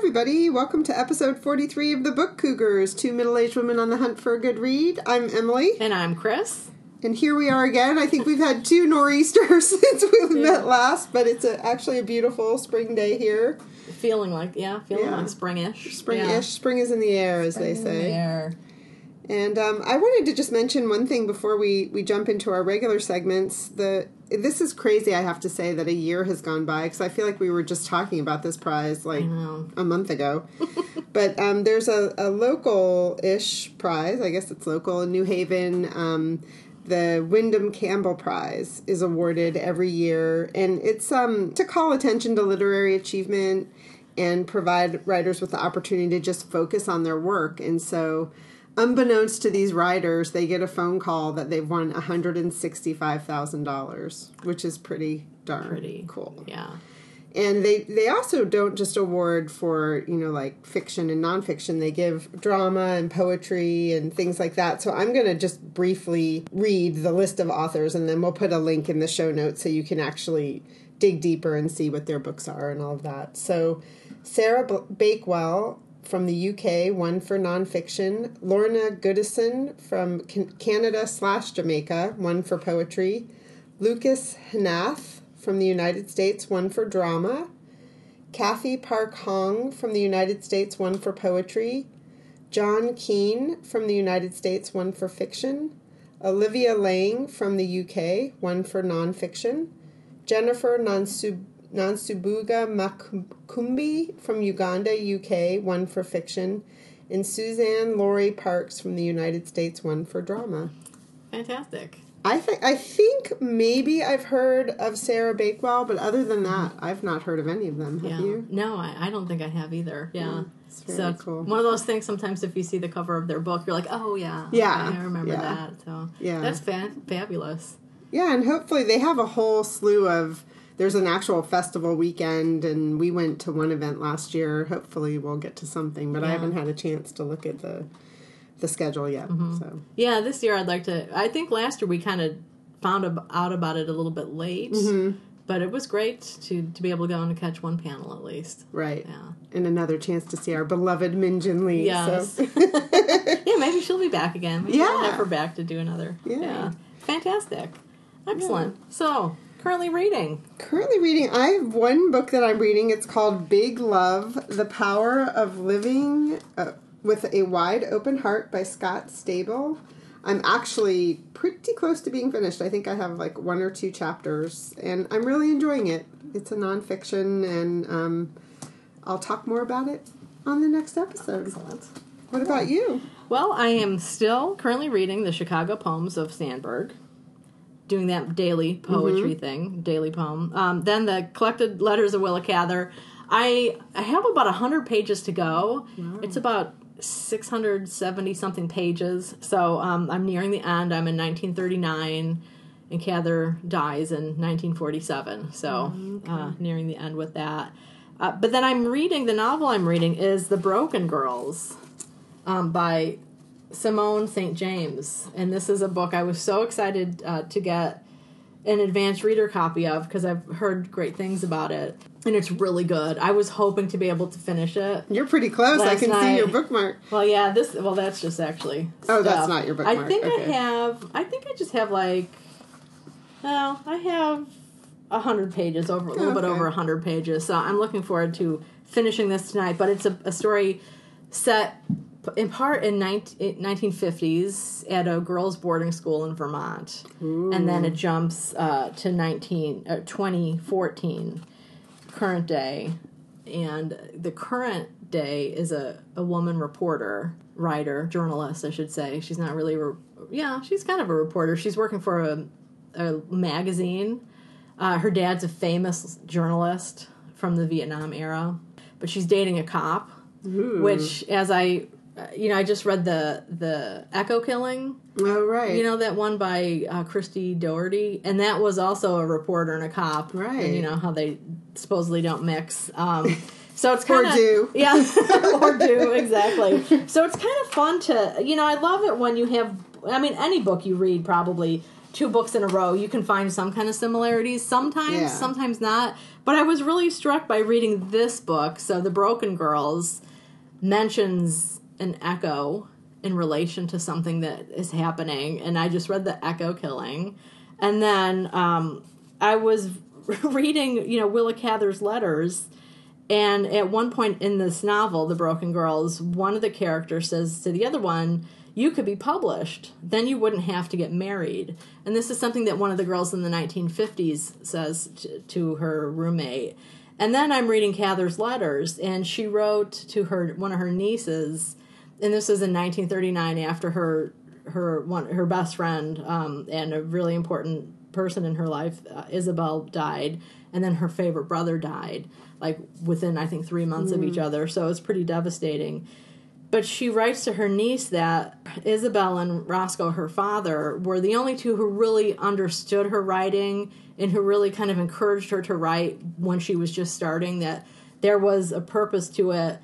everybody. Welcome to episode 43 of the Book Cougars, two middle aged women on the hunt for a good read. I'm Emily. And I'm Chris. And here we are again. I think we've had two nor'easters since we yeah. met last, but it's a, actually a beautiful spring day here. Feeling like, yeah, feeling yeah. like springish. Springish. Yeah. Spring is in the air, as spring they say. Air. And um, I wanted to just mention one thing before we, we jump into our regular segments. The this is crazy. I have to say that a year has gone by because I feel like we were just talking about this prize like a month ago. but um, there's a, a local ish prize. I guess it's local in New Haven. Um, the Windham Campbell Prize is awarded every year, and it's um, to call attention to literary achievement and provide writers with the opportunity to just focus on their work. And so unbeknownst to these writers, they get a phone call that they've won $165,000, which is pretty darn pretty cool. Yeah. And they, they also don't just award for, you know, like fiction and nonfiction. They give drama and poetry and things like that. So I'm going to just briefly read the list of authors and then we'll put a link in the show notes so you can actually dig deeper and see what their books are and all of that. So Sarah Bakewell from the UK, one for nonfiction. Lorna Goodison from Canada slash Jamaica, one for poetry. Lucas Hnath from the United States, one for drama. Cathy Park Hong from the United States, one for poetry. John Keene from the United States, one for fiction. Olivia Laing from the UK, one for nonfiction. Jennifer Nansub Nansubuga Makumbi from Uganda, UK, one for fiction, and Suzan-Lori Parks from the United States, one for drama. Fantastic. I think I think maybe I've heard of Sarah Bakewell, but other than that, I've not heard of any of them. Have yeah. you? No, I, I, don't think I have either. Yeah. yeah so cool. one of those things. Sometimes if you see the cover of their book, you're like, "Oh yeah, yeah, okay, I remember yeah. that." So yeah, that's fa- fabulous. Yeah, and hopefully they have a whole slew of there's an actual festival weekend, and we went to one event last year. Hopefully, we'll get to something, but yeah. I haven't had a chance to look at the the schedule yet. Mm-hmm. So yeah, this year I'd like to. I think last year we kind of found out about it a little bit late. Mm-hmm. But it was great to, to be able to go and catch one panel at least. Right. Yeah. And another chance to see our beloved Min Jin Lee. Yes. So. yeah, maybe she'll be back again. Maybe yeah. We'll have her back to do another. Yeah. yeah. Fantastic. Excellent. Yeah. So, Currently reading. Currently reading. I have one book that I'm reading. It's called Big Love The Power of Living uh, with a Wide Open Heart by Scott Stabile. I'm actually pretty close to being finished. I think I have like one or two chapters, and I'm really enjoying it. It's a nonfiction, and um, I'll talk more about it on the next episode. Excellent. What about you? Well, I am still currently reading the Chicago Poems of Sandburg doing that daily poetry mm-hmm. thing, daily poem. Um, then the collected letters of Willa Cather. I I have about hundred pages to go. Wow. It's about six hundred seventy something pages. So um, I'm nearing the end. I'm in 1939, and Cather dies in 1947. So okay. uh, nearing the end with that. Uh, but then I'm reading the novel. I'm reading is The Broken Girls um, by Simone St. James, and this is a book I was so excited uh, to get an advanced reader copy of because I've heard great things about it, and it's really good. I was hoping to be able to finish it. You're pretty close. I can night. see your bookmark. Well, yeah, this. Well, that's just actually. Oh, that's not your bookmark. I think okay. I have. I think I just have like. Well, I have a hundred pages over a little okay. bit over a hundred pages. So I'm looking forward to finishing this tonight. But it's a, a story set in part in 19, 1950s at a girls' boarding school in Vermont, Ooh. and then it jumps uh, to 19 uh, 2014, current day, and the current day is a, a woman reporter, writer, journalist, I should say. She's not really, re- yeah, she's kind of a reporter. She's working for a, a magazine. Uh, her dad's a famous journalist from the Vietnam era, but she's dating a cop. Ooh. Which, as I you know, I just read the the Echo Killing. Oh right. You know that one by uh, Christi Daugherty, and that was also a reporter and a cop. Right. And you know how they supposedly don't mix. Um, so it's kind of do yeah, or do exactly. So it's kind of fun to you know I love it when you have. I mean, any book you read probably two books in a row, you can find some kind of similarities. Sometimes, Yeah. sometimes not. But I was really struck by reading this book. So, The Broken Girls mentions an echo in relation to something that is happening, and I just read the echo killing, and then um, I was reading, you know, Willa Cather's letters. And at one point in this novel, The Broken Girls, one of the characters says to the other one, You could be published. Then you wouldn't have to get married. And this is something that one of the girls in the 1950s says to, to her roommate. And then I'm reading Cather's letters, and she wrote to her one of her nieces, and this was in 1939 after her her one her best friend um, and a really important person in her life, uh, Isabel, died, and then her favorite brother died, like within I think three months of each other. So it's pretty devastating. But she writes to her niece that Isabel and Roscoe, her father, were the only two who really understood her writing and who really kind of encouraged her to write when she was just starting. That there was a purpose to it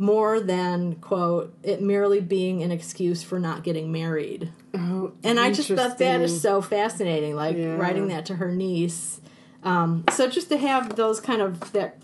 more than quote it merely being an excuse for not getting married. Oh, And I just thought that is so fascinating, like Yeah. writing that to her niece. Um, so just to have those kind of that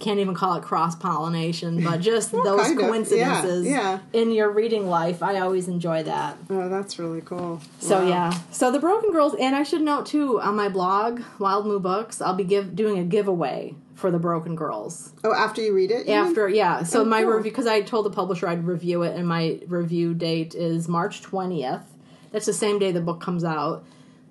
can't even call it cross pollination, but just those kind of, coincidences yeah, in your reading life, I always enjoy that. Oh, that's really cool. So Wow. yeah, so the Broken Girls, and I should note too on my blog, Wild Moo Books, I'll be give doing a giveaway for the Broken Girls Oh, after you read it? you mean? after yeah. So Oh, my cool. review because I told the publisher I'd review it, and my review date is March twentieth. That's the same day the book comes out.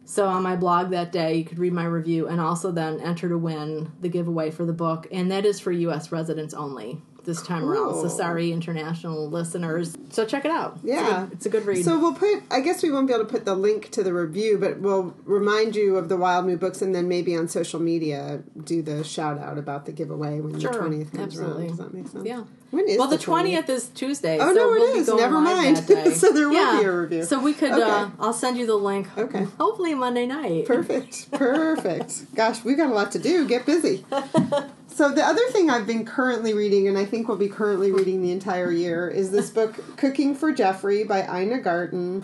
So on my blog that day, you could read my review and also then enter to win the giveaway for the book, and that is for U.S. residents only this time around. So sorry, international listeners. So check it out. It's a Yeah. good- it's a good read. So we'll put. I guess we won't be able to put the link to the review, but we'll remind you of the Wild Moo Books, and then maybe on social media do the shout out about the giveaway when Sure, the twentieth comes absolutely. around. Does that make sense? Yeah. When is well, the 20th? is Tuesday. Oh, so no, it we'll be is. Never mind. So there will yeah. be a review. So we could. Okay. Uh, I'll send you the link. Okay. Hopefully Monday night. Perfect. Perfect. Gosh, we've got a lot to do. Get busy. So the other thing I've been currently reading, and I think we'll be currently reading the entire year, is this book, Cooking for Jeffrey by Ina Garten.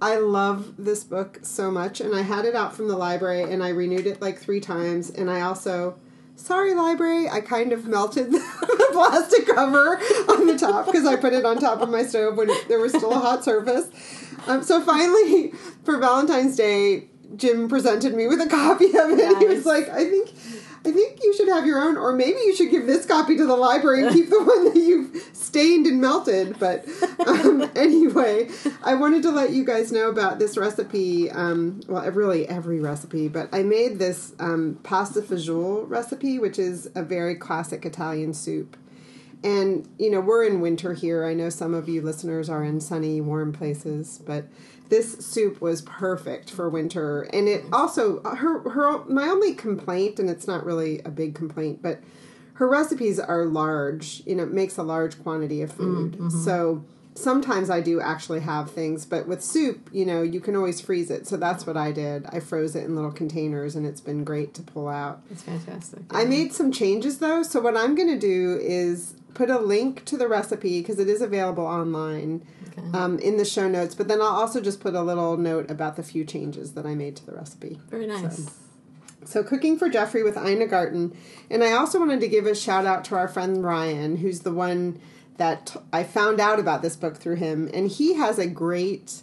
I love this book so much, and I had it out from the library, and I renewed it like three times, and I also. Sorry, library. I kind of melted the plastic cover on the top because I put it on top of my stove when there was still a hot surface. Um, so finally, for Valentine's Day, Jim presented me with a copy of it. He was like, "I think, I think you should have your own, or maybe you should give this copy to the library and keep the one that you've stained and melted." But um, anyway, I wanted to let you guys know about this recipe. Um, well, really every recipe, but I made this um, pasta fagioli recipe, which is a very classic Italian soup. And, you know, we're in winter here. I know some of you listeners are in sunny, warm places, but this soup was perfect for winter. And it also, her, her, my only complaint, and it's not really a big complaint, but her recipes are large. You know, it makes a large quantity of food. Mm-hmm. So sometimes I do actually have things, but with soup, you know, you can always freeze it. So that's what I did. I froze it in little containers, and it's been great to pull out. It's fantastic. I made some changes though, so what I'm going to do is put a link to the recipe because it is available online Okay. um, in the show notes. But then I'll also just put a little note about the few changes that I made to the recipe. Very nice. So, cooking for Jeffrey with Ina Garten, and I also wanted to give a shout out to our friend Ryan, who's the one that t- I found out about this book through him, and he has a great,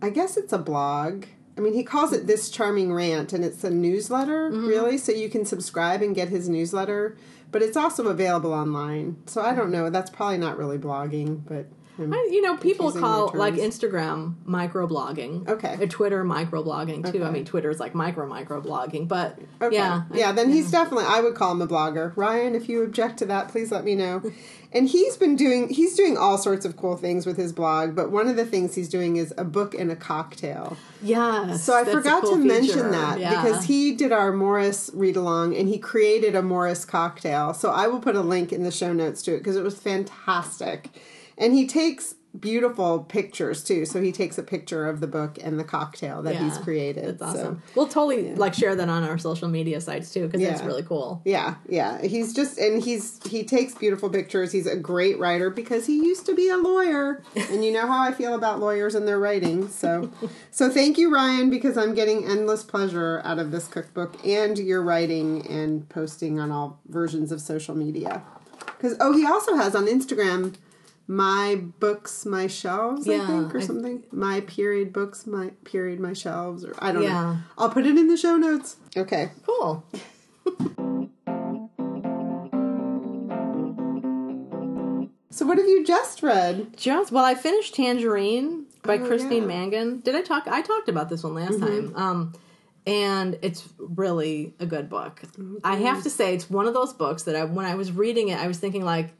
I guess it's a blog. I mean, he calls it This Charming Rant, and it's a newsletter, really, so you can subscribe and get his newsletter, but it's also available online. So, I don't know, that's probably not really blogging, but. I, you know, people call like. Instagram microblogging. Okay. Uh, Twitter microblogging too. I mean, Twitter is like micro microblogging, but Okay. yeah, Yeah, then he's definitely I would call him a blogger. Ryan, if you object to that, please let me know. And he's been doing he's doing all sorts of cool things with his blog, but one of the things he's doing is a book and a cocktail. yeah So I forgot cool to feature. mention that Yeah. because he did our Morris read along and he created a Morris cocktail. So I will put a link in the show notes to it because it was fantastic. And he takes beautiful pictures too. So he takes a picture of the book and the cocktail that he's created. That's So- awesome. We'll totally like share that on our social media sites too because it's Yeah. really cool. Yeah, yeah. He's just and he's he takes beautiful pictures. He's a great writer because he used to be a lawyer. And you know how I feel about lawyers and their writing. So so thank you Ryan because I'm getting endless pleasure out of this cookbook and your writing and posting on all versions of social media. Cuz oh, he also has on Instagram my books, my shelves, I think, or I- something. My period books, my period, my shelves, or I don't Yeah. know. I'll put it in the show notes. Okay. Cool. So what have you just read? Just well, I finished Tangerine by Oh, Christine yeah. Mangan. Did I talk? I talked about this one last Mm-hmm. time. Um, and it's really a good book. Mm-hmm. I have to say, it's one of those books that I, when I was reading it, I was thinking like,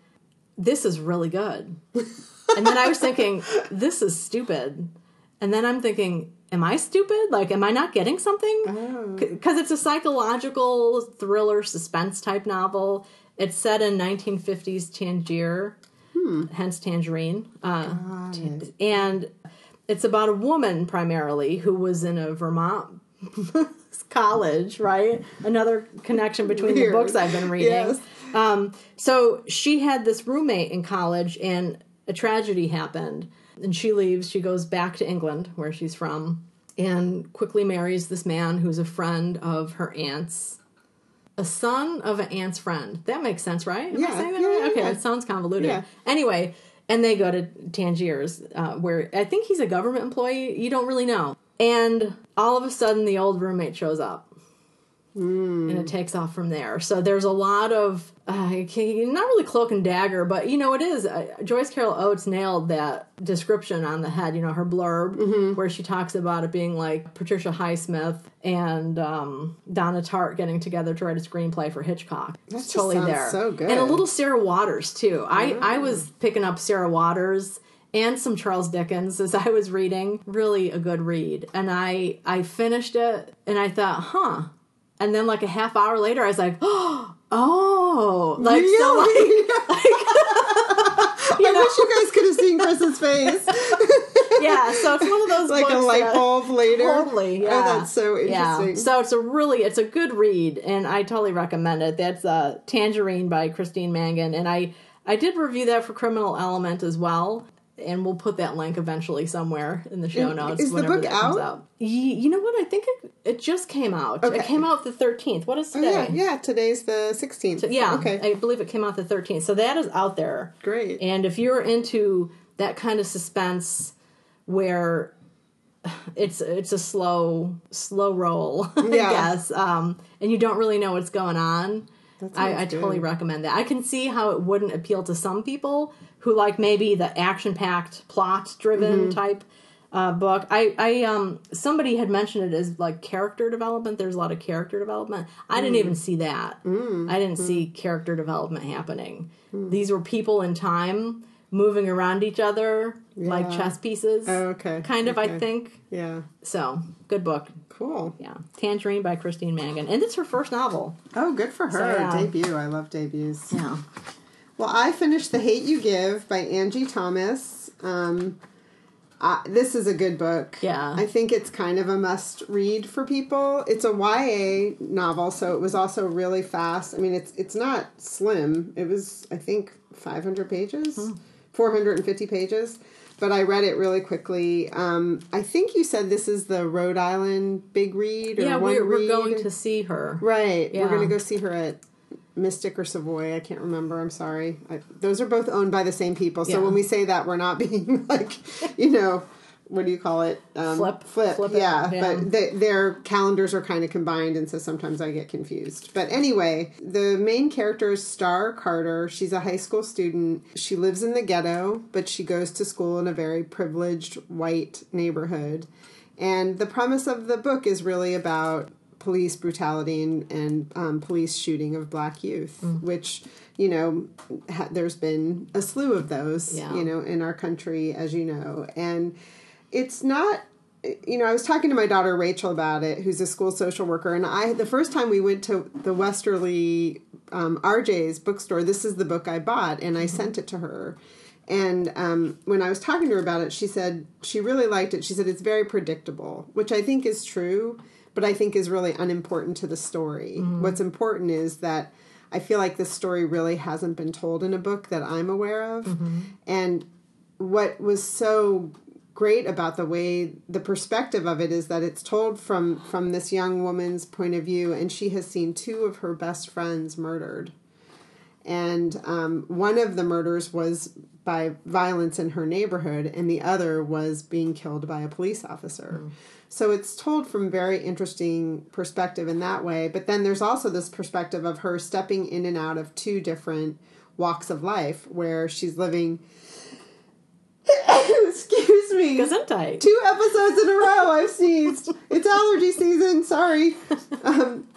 this is really good. and then I was thinking, this is stupid. And then I'm thinking, am I stupid? Like, am I not getting something? Oh. Because it's a psychological thriller suspense type novel. It's set in 1950s Tangier, hence Tangerine. Uh, it. and it's about a woman primarily who was in a Vermont college, right? Another connection between Weird. the books I've been reading. Yes. Um, so she had this roommate in college, and a tragedy happened, and she leaves. She goes back to England, where she's from, and quickly marries this man who's a friend of her aunt's. A son of an aunt's friend. That makes sense, right? Am I Yeah. saying that Yeah, right? Okay, yeah. it sounds convoluted. Yeah. Anyway, and they go to Tangiers, uh, where I think he's a government employee. You don't really know. And all of a sudden, the old roommate shows up. Hmm. And it takes off from there. So there's a lot of, uh, not really cloak and dagger, but you know, it is. Uh, Joyce Carol Oates nailed that description on the head, you know, her blurb, Mm-hmm. where she talks about it being like Patricia Highsmith and um, Donna Tartt getting together to write a screenplay for Hitchcock. That's totally there. so good. And a little Sarah Waters, too. I, I was picking up Sarah Waters and some Charles Dickens as I was reading. Really a good read. And I I finished it and I thought, huh. And then like a half hour later I was like, oh, like so like Really? I wish you guys could have seen Chris's face. yeah, so it's one of those like a light bulb later. Totally, yeah. Oh, that's so interesting. Yeah. So it's a really it's a good read and I totally recommend it. That's uh Tangerine by Christine Mangan and I I did review that for Criminal Element as well. And we'll put that link eventually somewhere in the show notes. is the book out? out. You know what? I think it, it just came out. It came out the 13th. What is Oh, today? yeah, yeah. Today's the sixteenth. Yeah, Okay. I believe it came out the 13th. So that is out there. Great. And if you're into that kind of suspense where it's it's a slow slow roll, I guess, um, and you don't really know what's going on, I, I totally recommend that. I can see how it wouldn't appeal to some people who like maybe the action packed, plot driven Mm-hmm. type. Uh, book. I, I, um, somebody had mentioned it as like character development. There's a lot of character development. I Mm. didn't even see that. I didn't see character development happening. Mm. These were people in time moving around each other like chess pieces. Oh, okay. Kind of, I think. Yeah. So, good book. Cool. Yeah. Tangerine by Christine Mangan. And it's her first novel. Oh, good for her. yeah. Debut. I love debuts. Yeah. Well, I finished The Hate You Give by Angie Thomas. Um, I, this is a good book. Yeah. I think it's kind of a must read for people. It's a YA novel, so it was also really fast. I mean, it's it's not slim. It was, I think, 500 pages, Hmm. 450 pages. But I read it really quickly. Um, I think you said this is the Rhode Island big read or Yeah, we're, we're going to see her. Right. Yeah. We're going to go see her at Mystic or Savoy. I can't remember. I'm sorry. I, those are both owned by the same people. So Yeah. when we say that, we're not being like, you know, what do you call it? Um, Flip. Flip. Flip yeah. Yeah. But they, their calendars are kind of combined, and so sometimes I get confused. But anyway, the main character is Starr Carter. She's a high school student. She lives in the ghetto, but she goes to school in a very privileged white neighborhood. And the premise of the book is really about police brutality and, and um, police shooting of black youth, Mm. which, you know, ha- there's been a slew of those, Yeah. you know, in our country, as you know. And it's not you know, I was talking to my daughter Rachel about it, who's a school social worker, and I the first time we went to the Westerly um, RJ's bookstore, this is the book I bought, and I sent it to her, And um, when I was talking to her about it, she said she really liked it. She said it's very predictable, which I think is true, but I think is really unimportant to the story. Mm. What's important is that I feel like this story really hasn't been told in a book that I'm aware of. Mm-hmm. And what was so great about the way the perspective of it is that it's told from from this young woman's point of view and she has seen two of her best friends murdered. And um, one of the murders was by violence in her neighborhood and the other was being killed by a police officer mm. So it's told from very interesting perspective in that way but then there's also this perspective of her stepping in and out of two different walks of life where she's living excuse me Gesundheit. two episodes in a row I've sneezed. It's allergy season. Sorry. Um,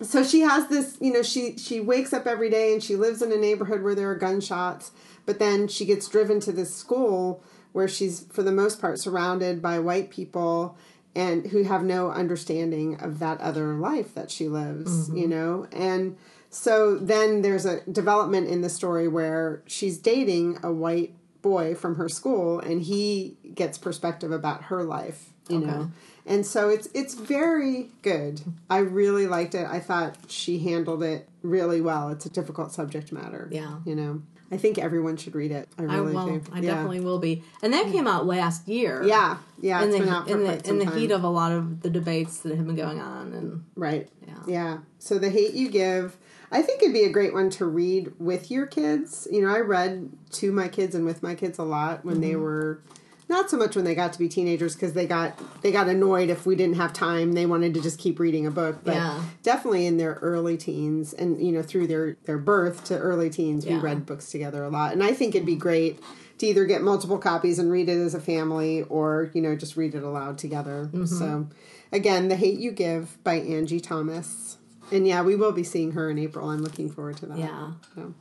so she has this, you know, she she wakes up every day and she lives in a neighborhood where there are gunshots, but then she gets driven to this school where she's for the most part surrounded by white people and who have no understanding of that other life that she lives, mm-hmm. you know? And so then there's a development in the story where she's dating a white boy from her school and he gets perspective about her life, you know. And so it's it's very good. I really liked it. I thought she handled it really well. It's a difficult subject matter. Yeah. You know. I think everyone should read it. I I really will. do. I yeah. definitely will be. And that came out last year. Yeah. Yeah, in it's the been out for in the in the heat of a lot of the debates that have been going on, and Right. Yeah. Yeah. So the hate you give, I think it'd be a great one to read with your kids. You know, I read to my kids and with my kids a lot when Mm-hmm. they were not so much when they got to be teenagers because they got they got annoyed if we didn't have time. They wanted to just keep reading a book, but Yeah. definitely in their early teens and you know through their their birth to early teens, we read books together a lot. And I think it'd be great to either get multiple copies and read it as a family or you know just read it aloud together. Mm-hmm. So again, The Hate You Give by Angie Thomas. And yeah, we will be seeing her in April. I'm looking forward to that. yeah, So.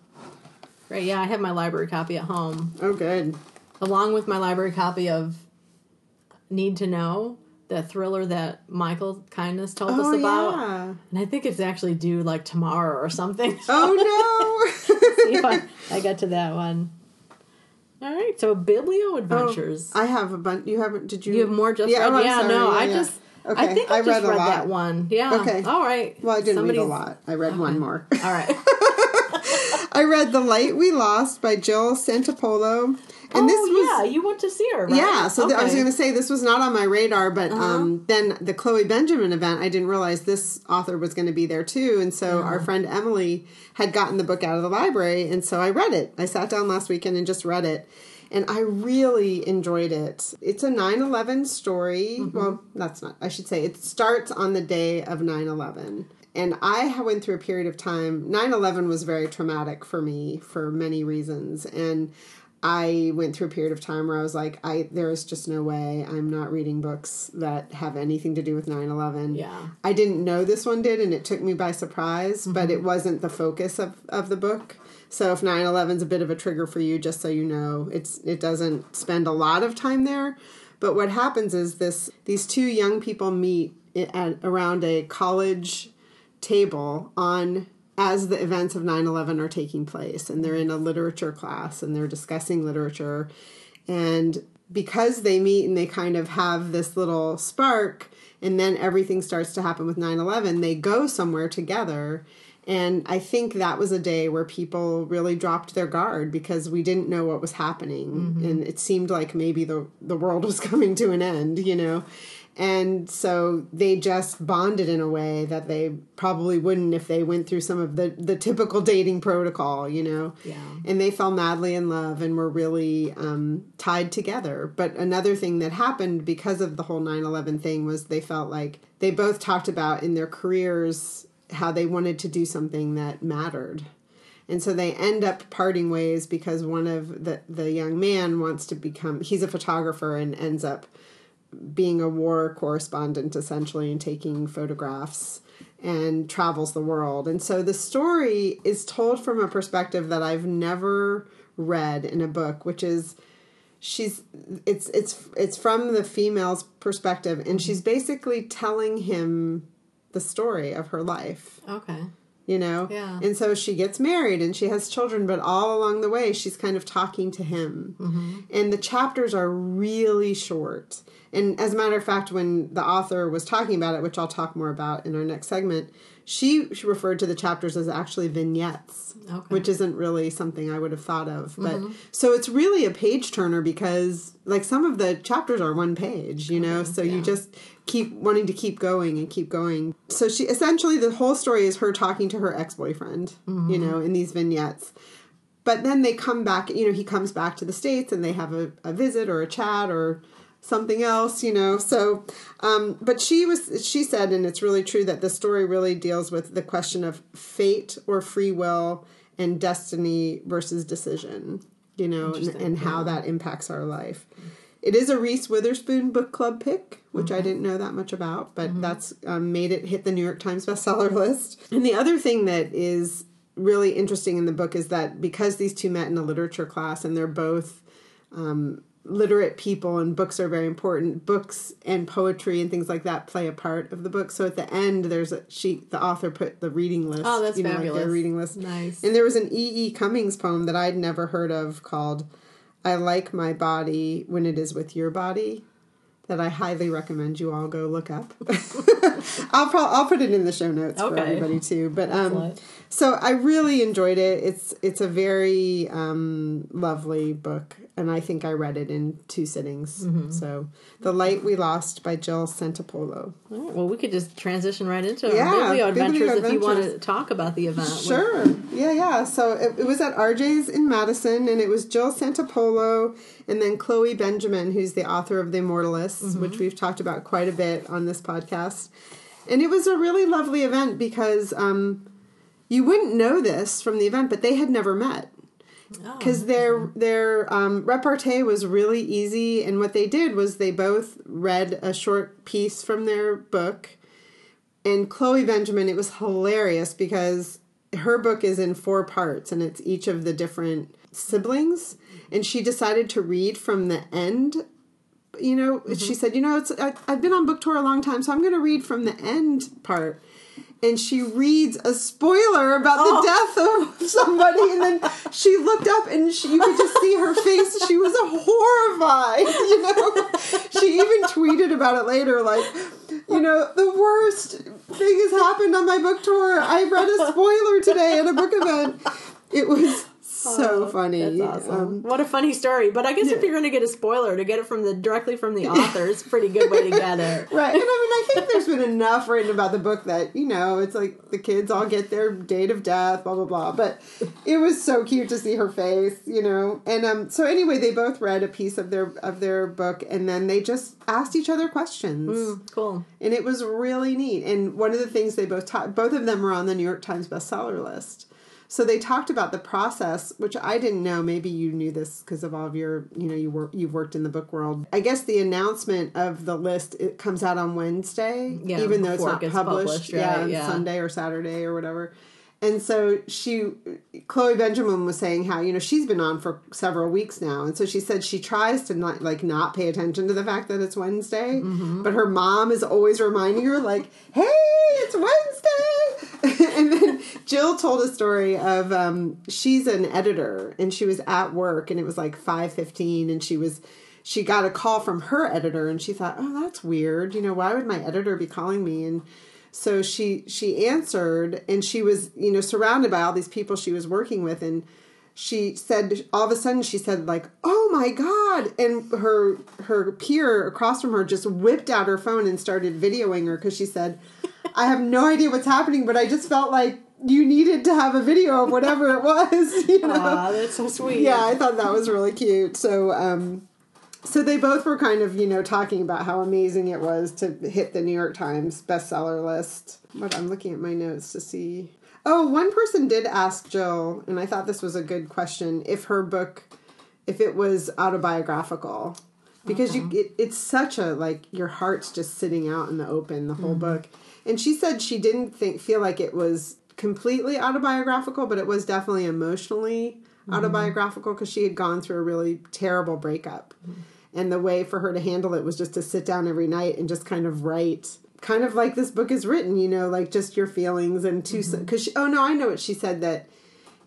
right. Yeah, I have my library copy at home, Oh, good. Along with my library copy of Need to Know, the thriller that Michael Kindness told Oh, us about. yeah. And I think it's actually due like tomorrow or something. Oh, See if no. I, I got to that one. All right, so Biblio oh, Adventures. I have a bunch. You haven't, did you? you have more just Yeah, oh, yeah, sorry. no, Yeah, I yeah. just. Okay, I think I, I just read a read, lot. that one. Yeah. Okay. All right. Well, I didn't read a lot. I read one more. All right. I read The Light We Lost by Jill Santopolo. And oh, this was. yeah, you went to see her, right? Yeah, so th- I was Uh-huh. going to say this was not on my radar, but um, then the Chloe Benjamin event, I didn't realize this author was going to be there too. And so our friend Emily had gotten the book out of the library, and so I read it. I sat down last weekend and just read it. And I really enjoyed it. It's a 9 11 story. Mm-hmm. Well, that's not, I should say, it starts on the day of 9 11. And I went through a period of time. 9 11 was very traumatic for me for many reasons. And I went through a period of time where I was like, I there is just no way I'm not reading books that have anything to do with 9/11. Yeah. I didn't know this one did and it took me by surprise, but mm-hmm. it wasn't the focus of of the book. So if 9/11 is a bit of a trigger for you just so you know, it's it doesn't spend a lot of time there. But what happens is this these two young people meet eh, at around a college table on as the events of 9-11 are taking place and they're in a literature class and they're discussing literature. And because they meet and they kind of have this little spark and then everything starts to happen with 9-11 they go somewhere together. And i think that was a day where people really dropped their guard because we didn't know what was happening. Mm-hmm. And it seemed like maybe the, the world was coming to an end you know and so they just bonded in a way that they probably wouldn't if they went through some of the, the typical dating protocol, you know? Yeah. And they fell madly in love and were really um, tied together. But another thing that happened because of the whole 9 11 thing was they felt like they both talked about in their careers how they wanted to do something that mattered. And so they end up parting ways because one of the, the young man wants to become, he's a photographer and ends up being a war correspondent essentially and taking photographs and travels the world. And so the story is told from a perspective that I've never read in a book, which is she's it's it's it's from the female's perspective and she's basically telling him the story of her life. Okay. you know? Yeah. And so she gets married and she has children, but all along the way, she's kind of talking to him. Mm-hmm. And the chapters are really short. And as a matter of fact, when the author was talking about it, which I'll talk more about in our next segment, she, she referred to the chapters as actually vignettes, Okay. which isn't really something I would have thought of. But Mm-hmm. so it's really a page turner because, like, some of the chapters are one page, you know, so you just keep wanting to keep going and keep going. So she essentially the whole story is her talking to her ex boyfriend, you know, in these vignettes. But then they come back, you know, he comes back to the States and they have a, a visit or a chat or something else, you know. So, um, but she was, she said, and it's really true that the story really deals with the question of fate or free will and destiny versus decision, you know, and, and how that impacts our life. It is a Reese Witherspoon book club pick, which I didn't know that much about, but that's um, made it hit the New York Times bestseller list. And the other thing that is really interesting in the book is that because these two met in a literature class and they're both um, literate people and books are very important, books and poetry and things like that play a part of the book. So at the end, there's a she the author put the reading list. Oh, that's you know, Like fabulous. their reading list. Nice. And there was an E. E. Cummings poem that I'd never heard of called I Like My Body When It Is With Your Body that I highly recommend you all go look up. I'll pro- I'll put it in the show notes for everybody too. But um, Excellent. So I really enjoyed it. It's it's a very um, lovely book, and I think I read it in two sittings. Mm-hmm. So, The Light We Lost by Jill Santopolo. Right, well, we could just transition right into Yeah, our Biblio adventures if you want to talk about the event. Sure. Yeah, yeah. So it, it was at RJ's in Madison, and it was Jill Santopolo and then Chloe Benjamin, who's the author of The Immortalists, which we've talked about quite a bit on this podcast. And it was a really lovely event because um, you wouldn't know this from the event, but they had never met Oh, because their their um, repartee was really easy, and what they did was they both read a short piece from their book. And Chloe Benjamin, it was hilarious because her book is in four parts, and it's each of the different siblings, and she decided to read from the end. You know, she said, "You know, it's I, I've been on book tour a long time, so I'm going to read from the end part." And she reads a spoiler about Oh. the death of somebody, and then she looked up and she, you could just see her face. She was horrified, you know. She even tweeted about it later, like, you know, the worst thing has happened on my book tour. I read a spoiler today at a book event. It was so funny. Oh, That's awesome. Um, what a funny story. But I guess if you're going to get a spoiler, to get it from the directly from the author is a pretty good way to get it. Right. And I mean, I think there's been enough written about the book that, you know, it's like the kids all get their date of death, blah, blah, blah. But it was so cute to see her face, you know. And um, so anyway, they both read a piece of their of their book and then they just asked each other questions. Mm, cool. And it was really neat. And one of the things they both taught, both of them were on the New York Times bestseller list. So they talked about the process, which I didn't know. Maybe you knew this because of all of your, you know, you work, you've worked in the book world. I guess the announcement of the list it comes out on Wednesday, Yeah, even though it's before it not published, published, yeah, right, on yeah. Sunday or Saturday or whatever. And so she, Chloe Benjamin was saying how you know she's been on for several weeks now, and so she said she tries to not like not pay attention to the fact that it's Wednesday, Mm-hmm. but her mom is always reminding her like, "Hey, it's Wednesday." and then Jill told a story of um, she's an editor and she was at work and it was like five fifteen and she was she got a call from her editor and she thought, "Oh, that's weird. You know, why would my editor be calling me?" and so she she answered and she was you know surrounded by all these people she was working with. And she said all of a sudden she said like oh my god. And her her peer across from her just whipped out her phone and started videoing her because she said i have no idea what's happening but i just felt like you needed to have a video of whatever it was you know? Aw, that's so sweet. yeah i thought that was really cute. So um so they both were kind of you know talking about how amazing it was to hit the new york times bestseller list. But i'm looking at my notes to see. Oh one person did ask jill and i thought this was a good question if her book if it was autobiographical. Because you it, it's such a like your heart's just sitting out in the open the whole mm-hmm. book. And she said she didn't think feel like it was completely autobiographical but it was definitely emotionally Mm-hmm. autobiographical because she had gone through a really terrible breakup mm-hmm. and the way for her to handle it was just to sit down every night and just kind of write kind of like this book is written, you know, like just your feelings and two. Because mm-hmm. oh no, I know what she said that,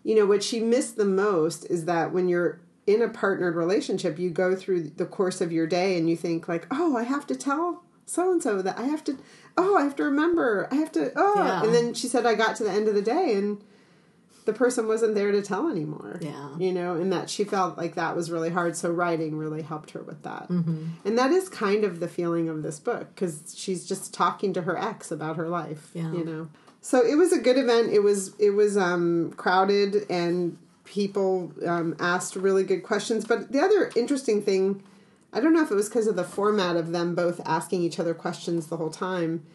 you know, what she missed the most is that when you're in a partnered relationship, you go through the course of your day and you think like, oh, I have to tell so and so that I have to, oh, I have to remember, I have to, oh, Yeah. and then she said I got to the end of the day and the person wasn't there to tell anymore. Yeah. You know, and that she felt like that was really hard. So writing really helped her with that. Mm-hmm. And that is kind of the feeling of this book because she's just talking to her ex about her life. Yeah. You know. So it was a good event. It was it was um, crowded and people um, asked really good questions. But the other interesting thing, I don't know if it was because of the format of them both asking each other questions the whole time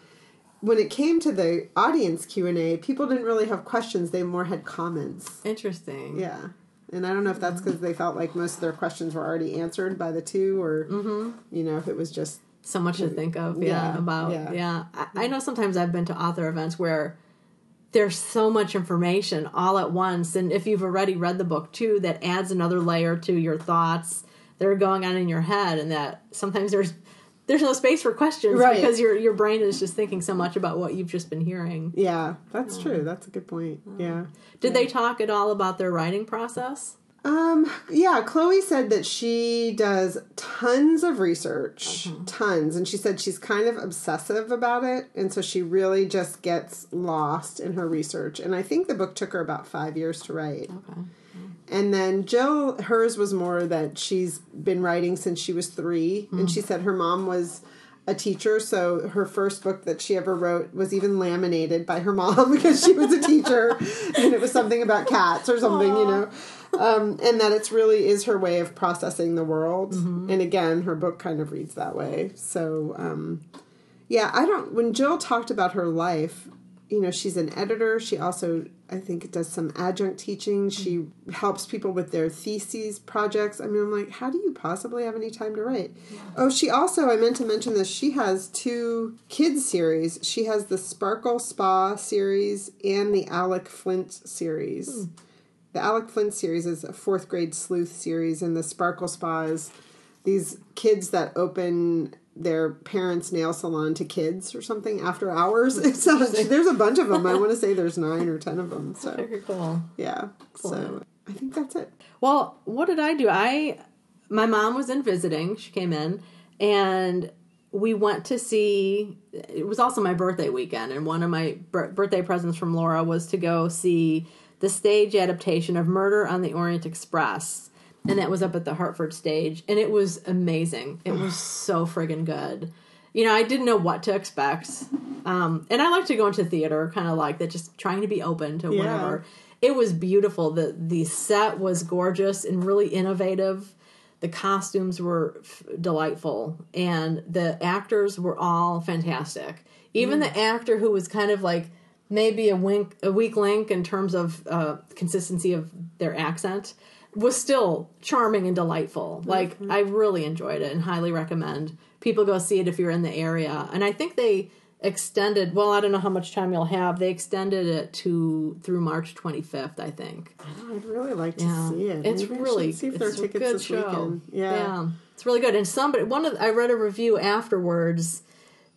when it came to the audience q&a people didn't really have questions they more had comments. Interesting. yeah. And i don't know if that's because they felt like most of their questions were already answered by the two or mm-hmm. you know if it was just so much to think of yeah, Yeah, about yeah. yeah, I, I know sometimes i've been to author events where there's so much information all at once and if you've already read the book too that adds another layer to your thoughts that are going on in your head and that sometimes there's there's no space for questions Right. because your your brain is just thinking so much about what you've just been hearing. Yeah that's true. That's a good point. Yeah. Did they talk at all about their writing process? Um, yeah, Chloe said that she does tons of research, tons, and she said she's kind of obsessive about it, and so she really just gets lost in her research. And I think the book took her about five years to write. okay And then Jill, hers was more that she's been writing since she was three, and she said her mom was a teacher, so her first book that she ever wrote was even laminated by her mom because she was a teacher, and it was something about cats or something, you know. Um, and that it's really is her way of processing the world. And again, her book kind of reads that way. So, um, yeah, I don't. When Jill talked about her life, you know, she's an editor. She also, I think, does some adjunct teaching. She helps people with their theses projects. I mean, I'm like, how do you possibly have any time to write? Oh, she also, I meant to mention this. She has two kids series. She has the Sparkle Spa series and the Alec Flint series. Hmm. The Alec Flint series is a fourth grade sleuth series, and the Sparkle Spa is these kids that open their parents' nail salon to kids or something after hours. Sounds, there's a bunch of them. I want to say there's nine or ten of them. So very cool yeah. So I think that's it. Well, what did I do? I my mom was in visiting. She came in and we went to see it was also my birthday weekend and one of my bir- birthday presents from Laura was to go see the stage adaptation of Murder on the Orient Express. And that was up at the Hartford stage and it was amazing. It was so friggin' good. You know, I didn't know what to expect. Um, and I like to go into theater, kind of like that, just trying to be open to Yeah. whatever it was beautiful. The the set was gorgeous and really innovative. The costumes were f- delightful, and the actors were all fantastic. Even the actor who was kind of like maybe a wink, a weak link in terms of uh, consistency of their accent, was still charming and delightful. Like mm-hmm. I really enjoyed it and highly recommend people go see it if you're in the area. And I think they extended well i don't know how much time you'll have they extended it to through march 25th i think oh, I'd really like to yeah see it. it's Maybe really see if there are tickets good this show weekend. Yeah. it's really good and somebody one of i read a review afterwards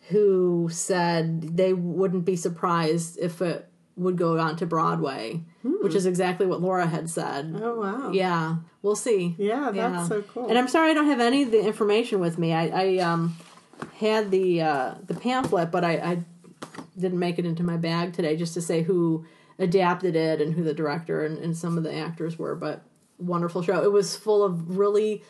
who said they wouldn't be surprised if it would go on to broadway which is exactly what laura had said. Oh wow. yeah we'll see. Yeah, that's so cool. and i'm sorry i don't have any of the information with me. I, I um had the uh the pamphlet but i i didn't make it into my bag today just to say who adapted it and who the director and, and some of the actors were but wonderful show. It was full of really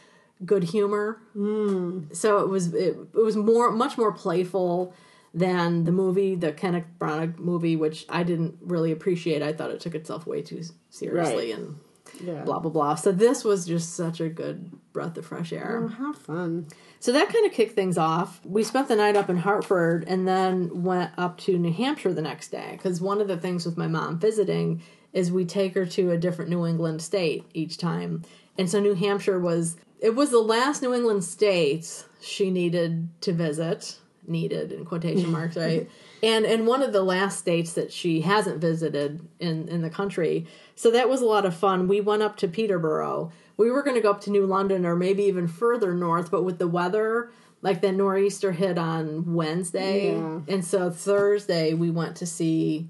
good humor. Mm. so it was it, it was more much more playful than the movie the kenneth branagh movie which i didn't really appreciate i thought it took itself way too seriously Right. and yeah. blah blah blah so this was just such a good breath of fresh air Oh, how fun. so that kind of kicked things off. We spent the night up in Hartford and then went up to New Hampshire the next day because one of the things with my mom visiting is we take her to a different New England state each time. And so New Hampshire was it was the last New England state she needed to visit, needed in quotation mm-hmm. marks, right? And and one of the last states that she hasn't visited in in the country. So that was a lot of fun. We went up to Peterborough. We were going to go up to New London or maybe even further north, but with the weather, like the nor'easter hit on Wednesday, Yeah. and so Thursday we went to see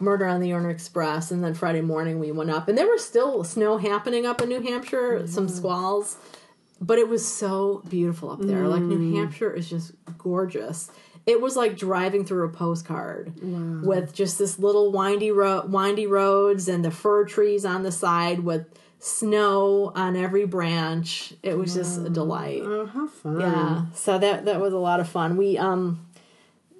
Murder on the Orient Express, and then Friday morning we went up, and there was still snow happening up in New Hampshire, some mm-hmm. squalls, but it was so beautiful up there. Like New Hampshire is just gorgeous. It was like driving through a postcard with just this little windy road, windy roads, and the fir trees on the side with snow on every branch. It was just a delight. Oh, how fun! Yeah. So that that was a lot of fun. We um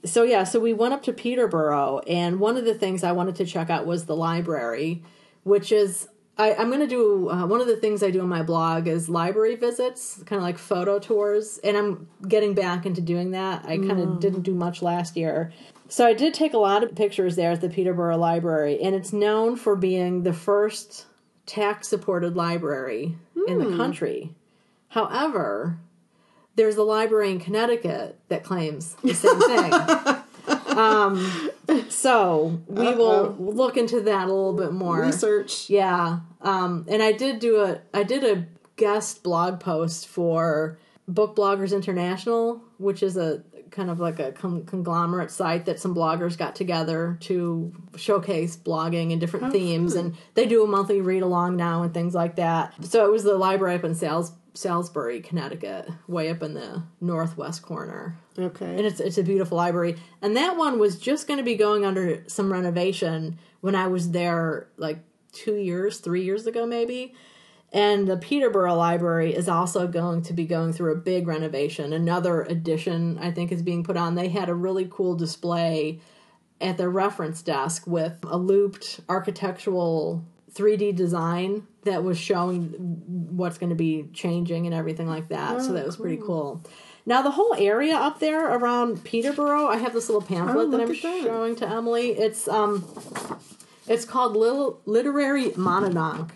so yeah, so we went up to Peterborough and one of the things I wanted to check out was the library, which is I, I'm going to do uh, one of the things I do on my blog is library visits, kind of like photo tours, and I'm getting back into doing that. I kind of didn't do much last year. So I did take a lot of pictures there at the Peterborough Library, and it's known for being the first tax supported library in the country. However, there's a library in Connecticut that claims the same thing. um, so we will look into that a little bit more. Research. Yeah. Um, and I did do a I did a guest blog post for Book Bloggers International, which is a kind of like a con- conglomerate site that some bloggers got together to showcase blogging and different themes and they do a monthly read along now and things like that. So it was the library up in Sals- Salisbury, Connecticut, way up in the northwest corner Okay. and it's it's a beautiful library. And that one was just going to be going under some renovation when I was there like two years, three years ago, maybe. And the Peterborough Library is also going to be going through a big renovation. Another addition, I think, is being put on. They had a really cool display at their reference desk with a looped architectural 3D design that was showing what's going to be changing and everything like that. so that was pretty cool. Now the whole area up there around Peterborough, I have this little pamphlet Oh, that I'm showing to Emily. It's um it's called Lil- Literary Monadnock.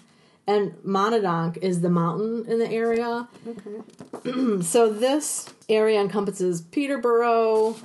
And Monadnock is the mountain in the area. okay. So this area encompasses Peterborough,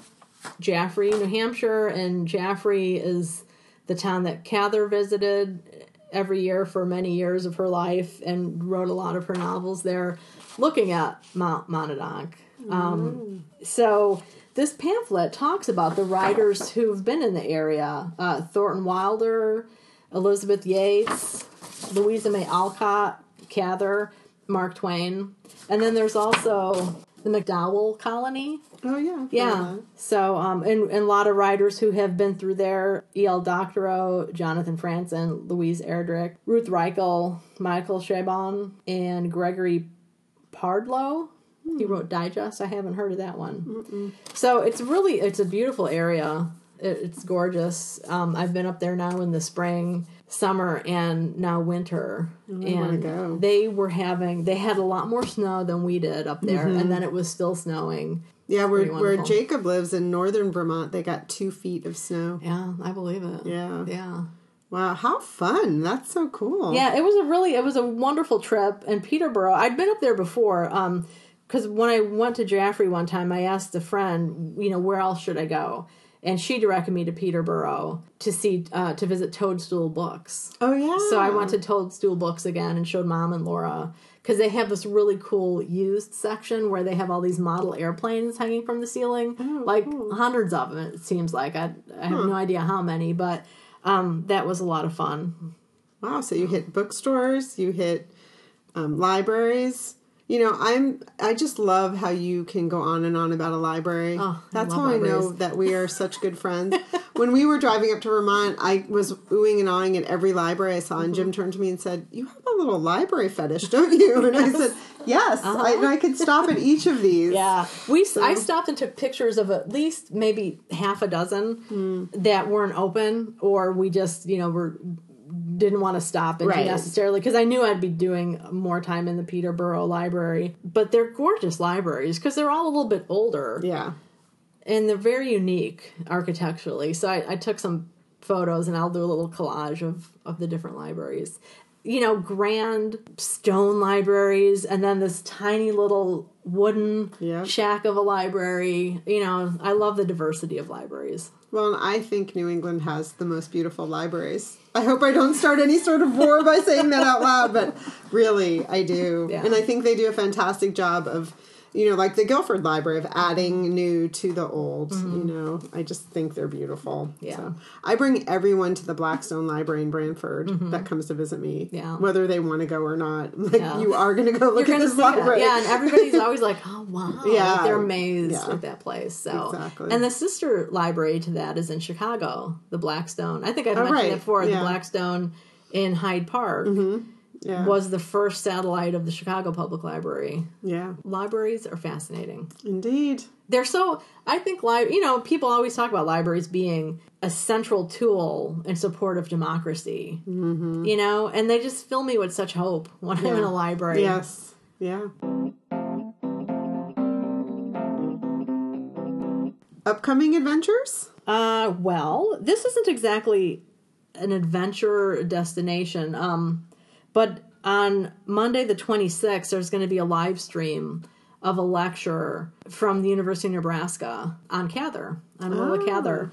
Jaffrey, New Hampshire, and Jaffrey is the town that Cather visited every year for many years of her life and wrote a lot of her novels there, looking at Mount Monadnock. Um, so this pamphlet talks about the writers who've been in the area: uh, Thornton Wilder, Elizabeth Yates, Louisa May Alcott, Cather, Mark Twain, and then there's also the MacDowell Colony. Oh yeah. Yeah. So, um, and, and a lot of writers who have been through there: E.L. Doctorow, Jonathan Franzen, Louise Erdrich, Ruth Reichl, Michael Chabon, and Gregory Pardlo. He wrote Digest. I haven't heard of that one. So it's really it's a beautiful area. It, it's gorgeous. Um, I've been up there now in the spring, summer, and now winter. wanna and go. they were having they had a lot more snow than we did up there, and then it was still snowing. Yeah, where where. Jacob lives in northern Vermont, they got two feet of snow. Yeah, I believe it. Yeah. Yeah. Wow, how fun! That's so cool. Yeah, it was a really it was a wonderful trip and Peterborough. I'd been up there before um cuz when I went to Jaffrey one time I asked a friend, you know, where else should I go? And she directed me to Peterborough to see uh to visit Toadstool Books. Oh yeah. So I went to Toadstool Books again and showed Mom and Laura because they have this really cool used section where they have all these model airplanes hanging from the ceiling, like hundreds of them. It seems like I, I have no idea how many, but um, that was a lot of fun. Wow, so you hit bookstores, you hit um, libraries. You know, I'm. I just love how you can go on and on about a library. Oh, That's love how I know that we are such good friends. When we were driving up to Vermont, I was oohing and awing at every library I saw, and Jim mm-hmm. turned to me and said, "You have a little library fetish, don't you?" And I said, "Yes, I, uh-huh. and I could stop at each of these." Yeah, we. I stopped and took pictures of at least maybe half a dozen hmm. that weren't open, or we just you know were didn't want to stop and Right. necessarily because I knew I'd be doing more time in the Peterborough Library. But they're gorgeous libraries because they're all a little bit older Yeah. And they're very unique architecturally. So I, I took some photos and I'll do a little collage of, of the different libraries. You know, grand stone libraries and then this tiny little wooden Yeah. shack of a library. You know, I love the diversity of libraries. Well, and I think New England has the most beautiful libraries. I hope I don't start any sort of war by saying that out loud, but really, I do. Yeah. And I think they do a fantastic job of you know, like the Guilford Library of adding new to the old. You know, I just think they're beautiful. Mm-hmm. Yeah. So I bring everyone to the Blackstone Library in Branford that comes to visit me. Mm-hmm. Yeah. Whether they want to go or not. Like, Yeah. you are going to go look You're at gonna this library. Yeah, and everybody's always like, "Oh wow!" Yeah. like they're amazed Yeah. with that place. So, Exactly. and the sister library to that is in Chicago, the Blackstone. I think I've Oh, mentioned right. it before. Yeah. Mm-hmm. The Blackstone in Hyde Park Yeah. was the first satellite of the Chicago Public Library. yeah. Libraries are fascinating. Indeed. They're so. I think li- you know people always talk about libraries being a central tool in support of democracy. Mm-hmm. You know, and they just fill me with such hope when I'm in a library. Yes. Yeah. Upcoming adventures? Uh, well, this isn't exactly an adventure destination. Um, but on Monday the 26th, there's going to be a live stream of a lecture from the University of Nebraska on Cather, on Willa Cather.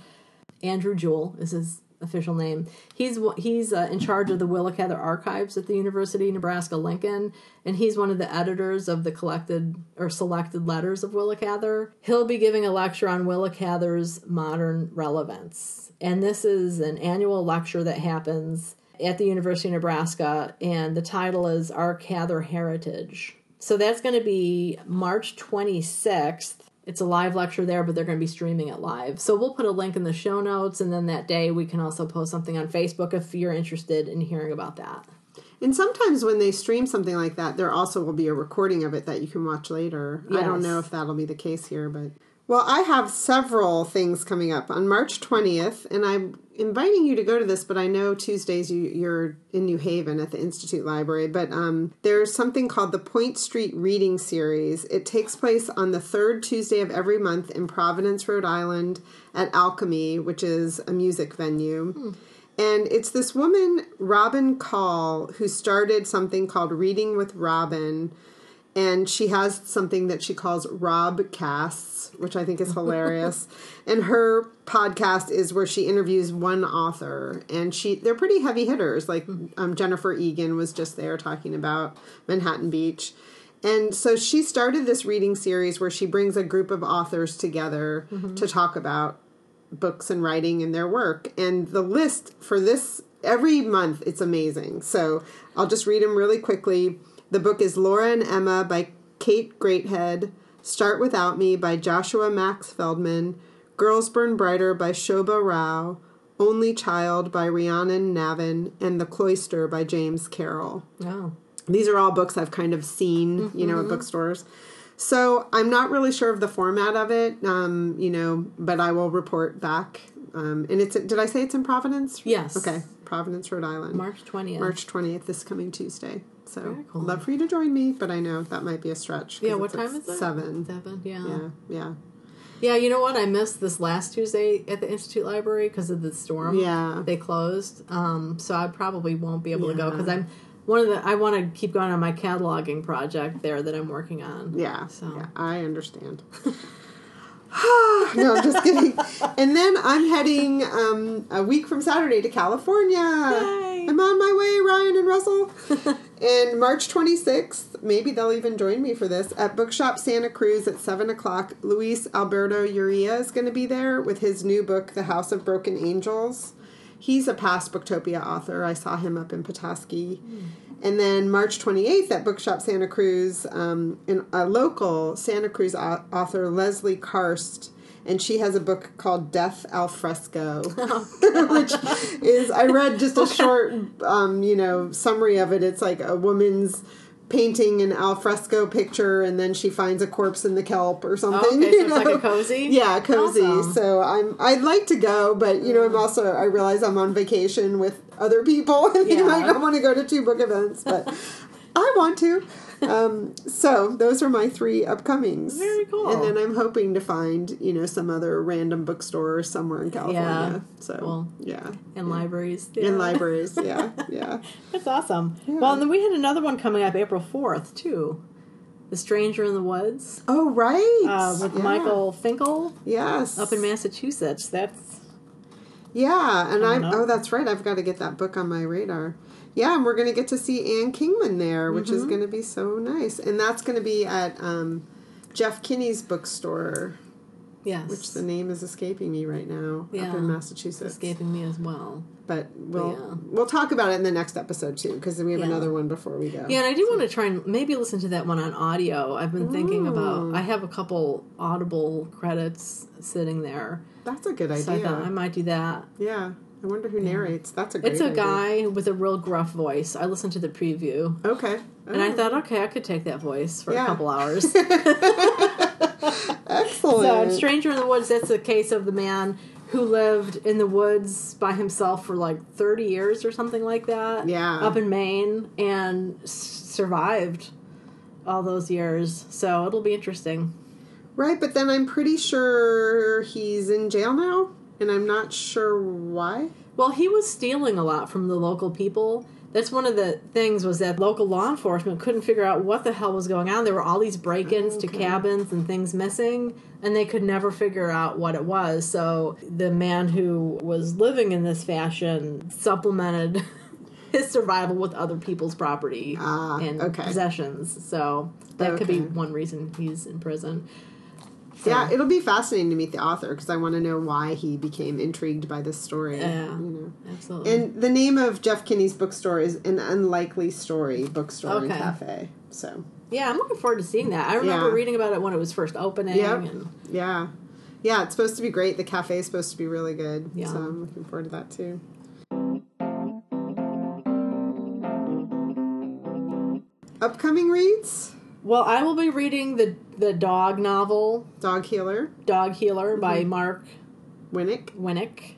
Andrew Jewell is his official name. He's he's uh, in charge of the Willa Cather archives at the University of Nebraska Lincoln, and he's one of the editors of the collected or selected letters of Willa Cather. He'll be giving a lecture on Willa Cather's modern relevance, and this is an annual lecture that happens at the University of Nebraska, and the title is Our Cather Heritage. So that's going to be March 26th. It's a live lecture there, but they're going to be streaming it live. So we'll put a link in the show notes, and then that day we can also post something on Facebook if you're interested in hearing about that. And sometimes when they stream something like that, there also will be a recording of it that you can watch later. I don't know if that'll be the case here, but. Well, I have several things coming up on March 20th, and I'm inviting you to go to this, but I know Tuesdays you, you're in New Haven at the Institute Library. But um, there's something called the Point Street Reading Series. It takes place on the third Tuesday of every month in Providence, Rhode Island at Alchemy, which is a music venue. And it's this woman, Robin Kall, who started something called Reading with Robin. And she has something that she calls Rob Casts, which I think is hilarious. and her podcast is where she interviews one author, and she they're pretty heavy hitters. Like um, Jennifer Egan was just there talking about Manhattan Beach. And so she started this reading series where she brings a group of authors together to talk about books and writing and their work. And the list for this every month it's amazing. So I'll just read them really quickly. The book is Laura and Emma by Kate Greathead, Start Without Me by Joshua Max Feldman, Girls Burn Brighter by Shobha Rao, Only Child by Rhiannon Navin, and The Cloister by James Carroll Oh, these are all books I've kind of seen, you know, at bookstores. So I'm not really sure of the format of it, um, you know, but I will report back. Um, and it's did I say it's in Providence? Yes. Okay, Providence, Rhode Island. March 20th. March 20th, this coming Tuesday. So Very cool. love for you to join me, but I know that might be a stretch. Yeah, what time is it? Seven. Seven, yeah. Yeah, yeah, Yeah, you know what? I missed this last Tuesday at the Institute Library because of the storm. Yeah. They closed. Um, so I probably won't be able to go because I'm one of the, I want to keep going on my cataloging project there that I'm working on. yeah. So. yeah I understand. no, I'm just kidding. And then I'm heading um, a week from Saturday to California. Yay. I'm on my way, Ryan and Russell. and March 26th, maybe they'll even join me for this, at Bookshop Santa Cruz at 7 o'clock. Luis Alberto Urrea is going to be there with his new book, The House of Broken Angels. He's a past Booktopia author. I saw him up in Petoskey. And then March 28th at Bookshop Santa Cruz, um, in a local Santa Cruz author, Leslie Karst, and she has a book called Death al Fresco, which is, I read just a short, um, you know, summary of it. It's like a woman's painting an al fresco picture and then she finds a corpse in the kelp or something. Okay, so you like a cozy? Yeah, cozy. Awesome. So I'm I'd like to go, but you know, I'm also I realize I'm on vacation with other people and you Yeah. might not want to go to two book events, but I want to. Um, so those are my three upcomings. Very cool. And then I'm hoping to find, you know, some other random bookstore somewhere in California. Yeah. So Cool. yeah. In libraries. In libraries, yeah, yeah. That's awesome. Well, and then we had another one coming up April 4th, too. The Stranger in the Woods Oh right. uh, with Yeah. Michael Finkel Yes. up in Massachusetts. That's Yeah, and I'm oh that's right. I've got to get that book on my radar. Yeah, and we're going to get to see Ann Kingman there, which Mm-hmm. is going to be so nice. And that's going to be at um, Jeff Kinney's bookstore, Yes. which the name is escaping me right now, Yeah. up in Massachusetts. escaping me as well. But we'll yeah. we'll talk about it in the next episode too, because we have Yeah. another one before we go. Yeah, and I do want to try and maybe listen to that one on audio. I've been thinking about. I have a couple Audible credits sitting there, That's a good so I I might do that. Yeah, I wonder who narrates. That's a great It's a idea. guy with a real gruff voice. I listened to the preview, Okay, and I oh. thought, okay, I could take that voice for Yeah. a couple hours. excellent. So, Stranger in the Woods, that's the case of the man who lived in the woods by himself for like 30 years or something like that. Yeah. Up in Maine and survived all those years. So, it'll be interesting. Right, but then I'm pretty sure he's in jail now, and I'm not sure why. Well, he was stealing a lot from the local people. That's one of the things was that local law enforcement couldn't figure out what the hell was going on. There were all these break-ins to cabins and things missing, and they could never figure out what it was. So the man who was living in this fashion supplemented his survival with other people's property Ah, and okay. possessions. So that could be one reason he's in prison. So- Yeah, it'll be fascinating to meet the author because I want to know why he became intrigued by this story. Yeah. You know. absolutely. And the name of Jeff Kinney's bookstore is An Unlikely Story Bookstore and Cafe. So, yeah, I'm looking forward to seeing that. I remember Yeah. reading about it when it was first opening. Yep. And yeah. Yeah, it's supposed to be great. The cafe is supposed to be really good. Yeah. So I'm looking forward to that too. Upcoming reads Well, I will be reading the the dog novel Dog Healer, Dog Healer by Mm-hmm. Mark Winnick. Winnick.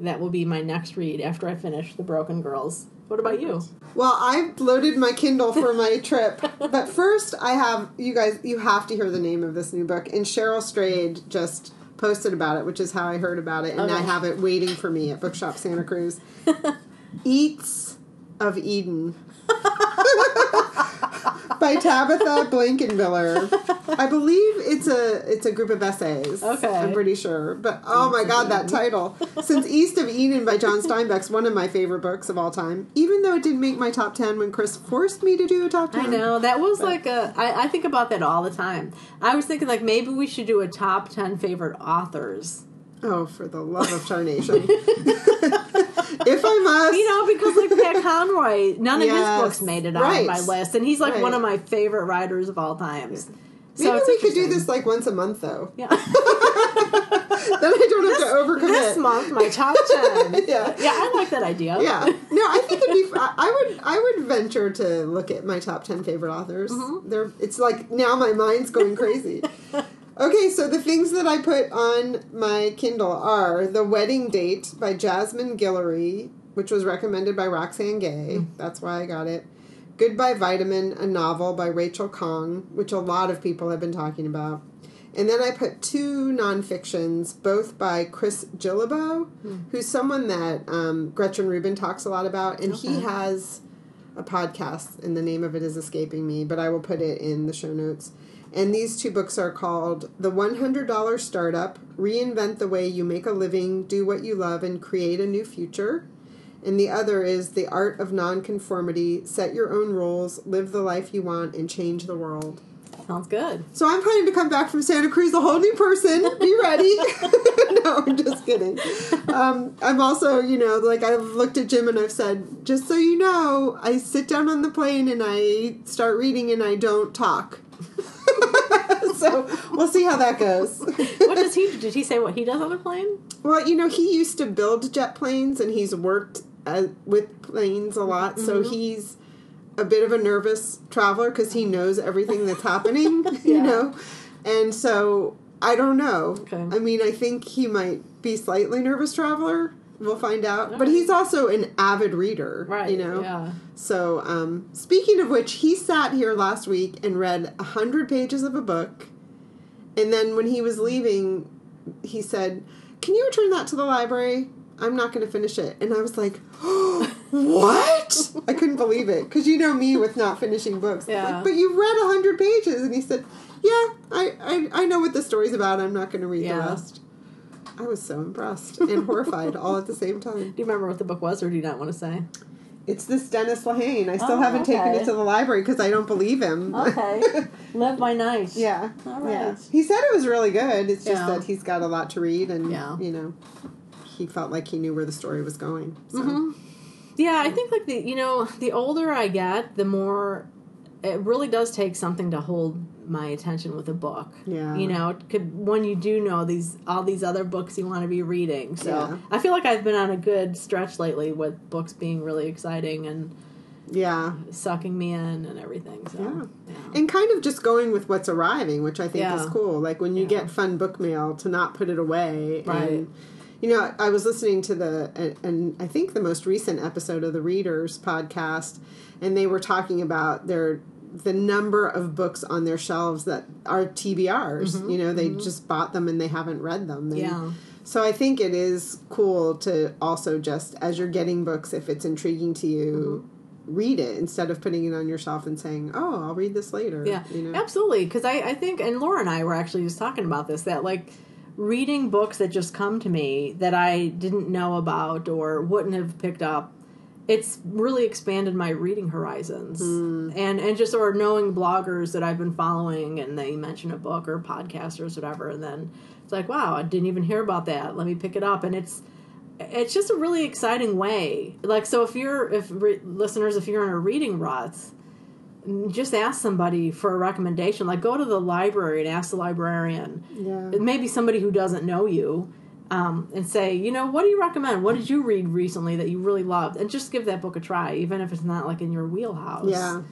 That will be my next read after I finish The Broken Girls. What about you? Well, I've loaded my Kindle for my trip, but first I have you guys. You have to hear the name of this new book, and Cheryl Strayed just posted about it, which is how I heard about it, and I have it waiting for me at Bookshop Santa Cruz. Eats of Eden by Tabitha Blankenbiller. I believe it's a it's a group of essays. Okay. I'm pretty sure. But oh my god, that title! Since East of Eden by John Steinbeck's one of my favorite books of all time. Even though it didn't make my top ten when Chris forced me to do a top ten. I know that was like a. I, I think about that all the time. I was thinking like maybe we should do a top ten favorite authors. Oh, for the love of tarnation! if I must, You know, because Conroy, none of Yes. his books made it on Right. my list, and he's like one of my favorite writers of all times. maybe So it's we could do this like once a month, though. Yeah. then I don't have to overcommit. this month, my top ten. Yeah. yeah, I like that idea. yeah no i think it'd be I I would i would venture to look at my top 10 favorite authors Mm-hmm. they're it's like now my mind's going crazy okay so the things that i put on my kindle are the wedding date by jasmine guillory which was recommended by roxane gay Mm. that's why i got it goodbye vitamin a novel by rachel khong which a lot of people have been talking about and then I put two nonfictions, both by Chris Guillebeau, who's someone that um, Gretchen Rubin talks a lot about, and he has a podcast, and the name of it is escaping me, but I will put it in the show notes. And these two books are called The $100 Startup Reinvent the Way You Make a Living, Do What You Love, and Create a New Future. And the other is The Art of Nonconformity Set Your Own Rules, Live the Life You Want, and Change the World. Sounds good. So I'm planning to come back from Santa Cruz a whole new person. Be ready. no, I'm just kidding. Um, I'm also, you know, like I've looked at Jim and I've said, just so you know, I sit down on the plane and I start reading and I don't talk. so we'll see how that goes. What does he? Did he say what he does on the plane? well, you know, he used to build jet planes and he's worked uh, with planes a lot, so he's a bit of a nervous traveler because he knows everything that's happening, you know? And so I don't know. Okay. I mean, I think he might be slightly nervous traveler. We'll find out. But he's also an avid reader, Right. you know? Yeah. So, um, speaking of which, he sat here last week and read a hundred pages of a book, and then when he was leaving, he said, "Can you return that to the library? I'm not going to finish it." And I was like, "What?" I couldn't believe it because you know me with not finishing books. Yeah. Like, but you read a hundred pages, and he said, "Yeah, I, I I know what the story's about. I'm not going to read the rest." I was so impressed and horrified all at the same time. Do you remember what the book was, or do you not want to say? It's this Dennis Lehane. I still Oh, haven't taken it to the library because I don't believe him. Okay. Live by night. yeah. All right. Yeah. He said it was really good. It's just Yeah. that he's got a lot to read and Yeah. you know he felt like he knew where the story was going. So Mm-hmm. Yeah, I think like the you know the older I get, the more it really does take something to hold my attention with a book. Yeah. you know, could when you do know these all these other books you want to be reading. So Yeah. I feel like I've been on a good stretch lately with books being really exciting and yeah. sucking me in and everything. So Yeah. yeah. And kind of just going with what's arriving, which I think Yeah. is cool. Like when you Yeah. get fun book mail to not put it away. Right. And, you know, I was listening to the, and, I think the most recent episode of the Readers podcast, and they were talking about their the number of books on their shelves that are TBRs. You know, they just bought them and they haven't read them. And Yeah. So I think it is cool to also just as you're getting books, if it's intriguing to you, Mm-hmm. read it instead of putting it on your shelf and saying, "Oh, I'll read this later." Yeah, you know. absolutely. Because I, I think, and Laura and I were actually just talking about this that like reading books that just come to me that I didn't know about or wouldn't have picked up. It's really expanded my reading horizons, hmm. and and just or knowing bloggers that I've been following, and they mention a book or podcasters, whatever, and then it's like, wow, I didn't even hear about that. Let me pick it up, and it's it's just a really exciting way. Like, so if you're if re- listeners, if you're in a reading rut, just ask somebody for a recommendation. Like, go to the library and ask the librarian, Yeah. maybe somebody who doesn't know you, um, and say, you know, what do you recommend? What did you read recently that you really loved? And just give that book a try, even if it's not like in your wheelhouse. Yeah.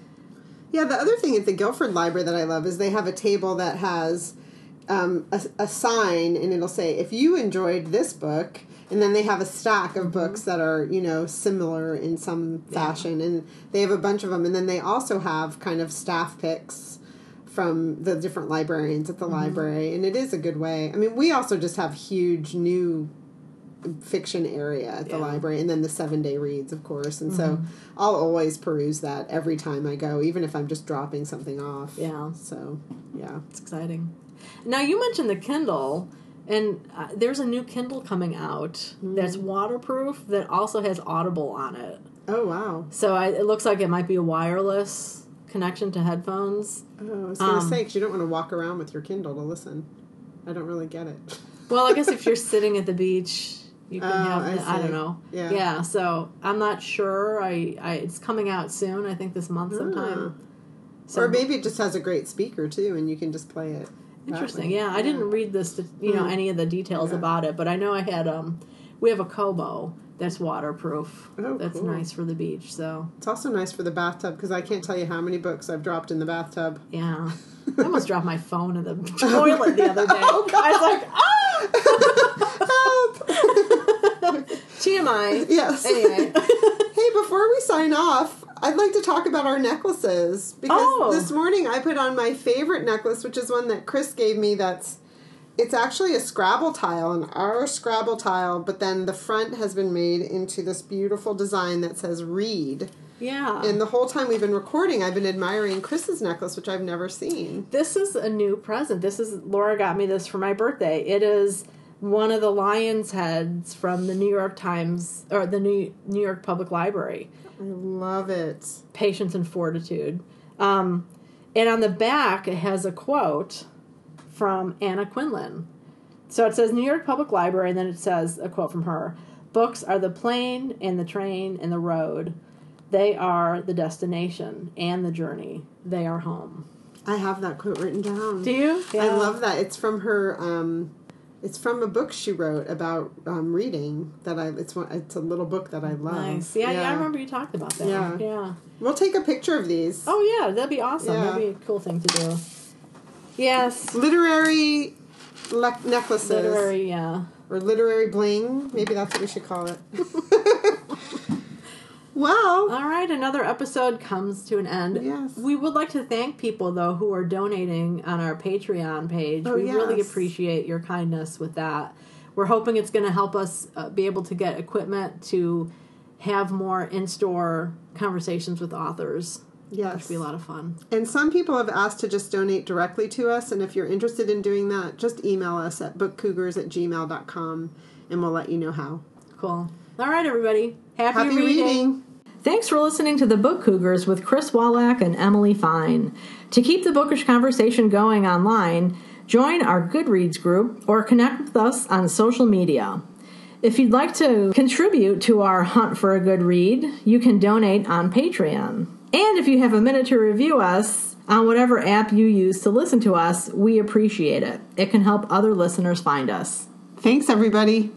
Yeah, the other thing at the Guilford Library that I love is they have a table that has um, a, a sign and it'll say, if you enjoyed this book, and then they have a stack of books that are, you know, similar in some fashion, and they have a bunch of them. And then they also have kind of staff picks from the different librarians at the mm-hmm. library, and it is a good way. I mean, we also just have huge new fiction area at the Yeah. library and then the seven day reads of course and so mm-hmm. i'll always peruse that every time i go even if i'm just dropping something off Yeah. so yeah It's exciting. Now, you mentioned the Kindle, and uh, there's a new Kindle coming out that's waterproof that also has Audible on it. oh wow So I, it looks like it might be a wireless connection to headphones. oh, i was gonna Um, say 'cause you don't want to walk around with your kindle to listen i don't really get it Well, I guess if you're sitting at the beach, you can Oh, have. I the- I, see. don't know. Yeah. Yeah. So I'm not sure. I, I it's coming out soon. I think this month sometime. So or maybe it just has a great speaker too and you can just play it interesting. way. Yeah, I didn't read this. You know Mm. any of the details Yeah. about it, but I know I had um. We have a Kobo that's waterproof. Oh, that's cool. nice for the beach. So it's also nice for the bathtub because i can't tell you how many books i've dropped in the bathtub yeah. I almost dropped my phone in the toilet the other day. Oh, God. I was like, ah! help TMI. yes Anyway. Hey, before we sign off, I'd like to talk about our necklaces because Oh. this morning I put on my favorite necklace, which is one that Chris gave me. That's it's actually a Scrabble tile, an our Scrabble tile, but then the front has been made into this beautiful design that says "Read." Yeah. And the whole time we've been recording, I've been admiring Chris's necklace, which I've never seen. This is a new present. This is Laura got me this for my birthday. It is one of the lion's heads from the New York Times or the New New York Public Library. I love it. Patience and fortitude. Um, and on the back, it has a quote from Anna Quindlen. So it says New York Public Library, and then it says a quote from her Books are the plane and the train and the road. They are the destination and the journey. They are home. I have that quote written down. Do you? I love that. It's from her. Um, it's from a book she wrote about um, reading. That I. It's one. It's a little book that I love. Nice. Yeah, yeah, I remember you talked about that. Yeah. Yeah. We'll take a picture of these. Oh yeah, that'd be awesome. Yeah. That'd be a cool thing to do. Yes. Literary le- necklaces. Literary, yeah. Or literary bling. Maybe that's what we should call it. well, All right, another episode comes to an end. Yes. We would like to thank people though who are donating on our Patreon page. Oh, we really appreciate your kindness with that. We're hoping it's going to help us uh, be able to get equipment to have more in-store conversations with authors. yes. It'd be a lot of fun. And some people have asked to just donate directly to us. And if you're interested in doing that, just email us at bookcougars at gmail.com and we'll let you know how. Cool. All right, everybody. Happy, Happy reading. reading. Thanks for listening to the Book Cougars with Chris Wolak and Emily Fine. To keep the bookish conversation going online, join our Goodreads group or connect with us on social media. If you'd like to contribute to our hunt for a good read, you can donate on Patreon. And if you have a minute to review us on whatever app you use to listen to us, we appreciate it. It can help other listeners find us. Thanks, everybody.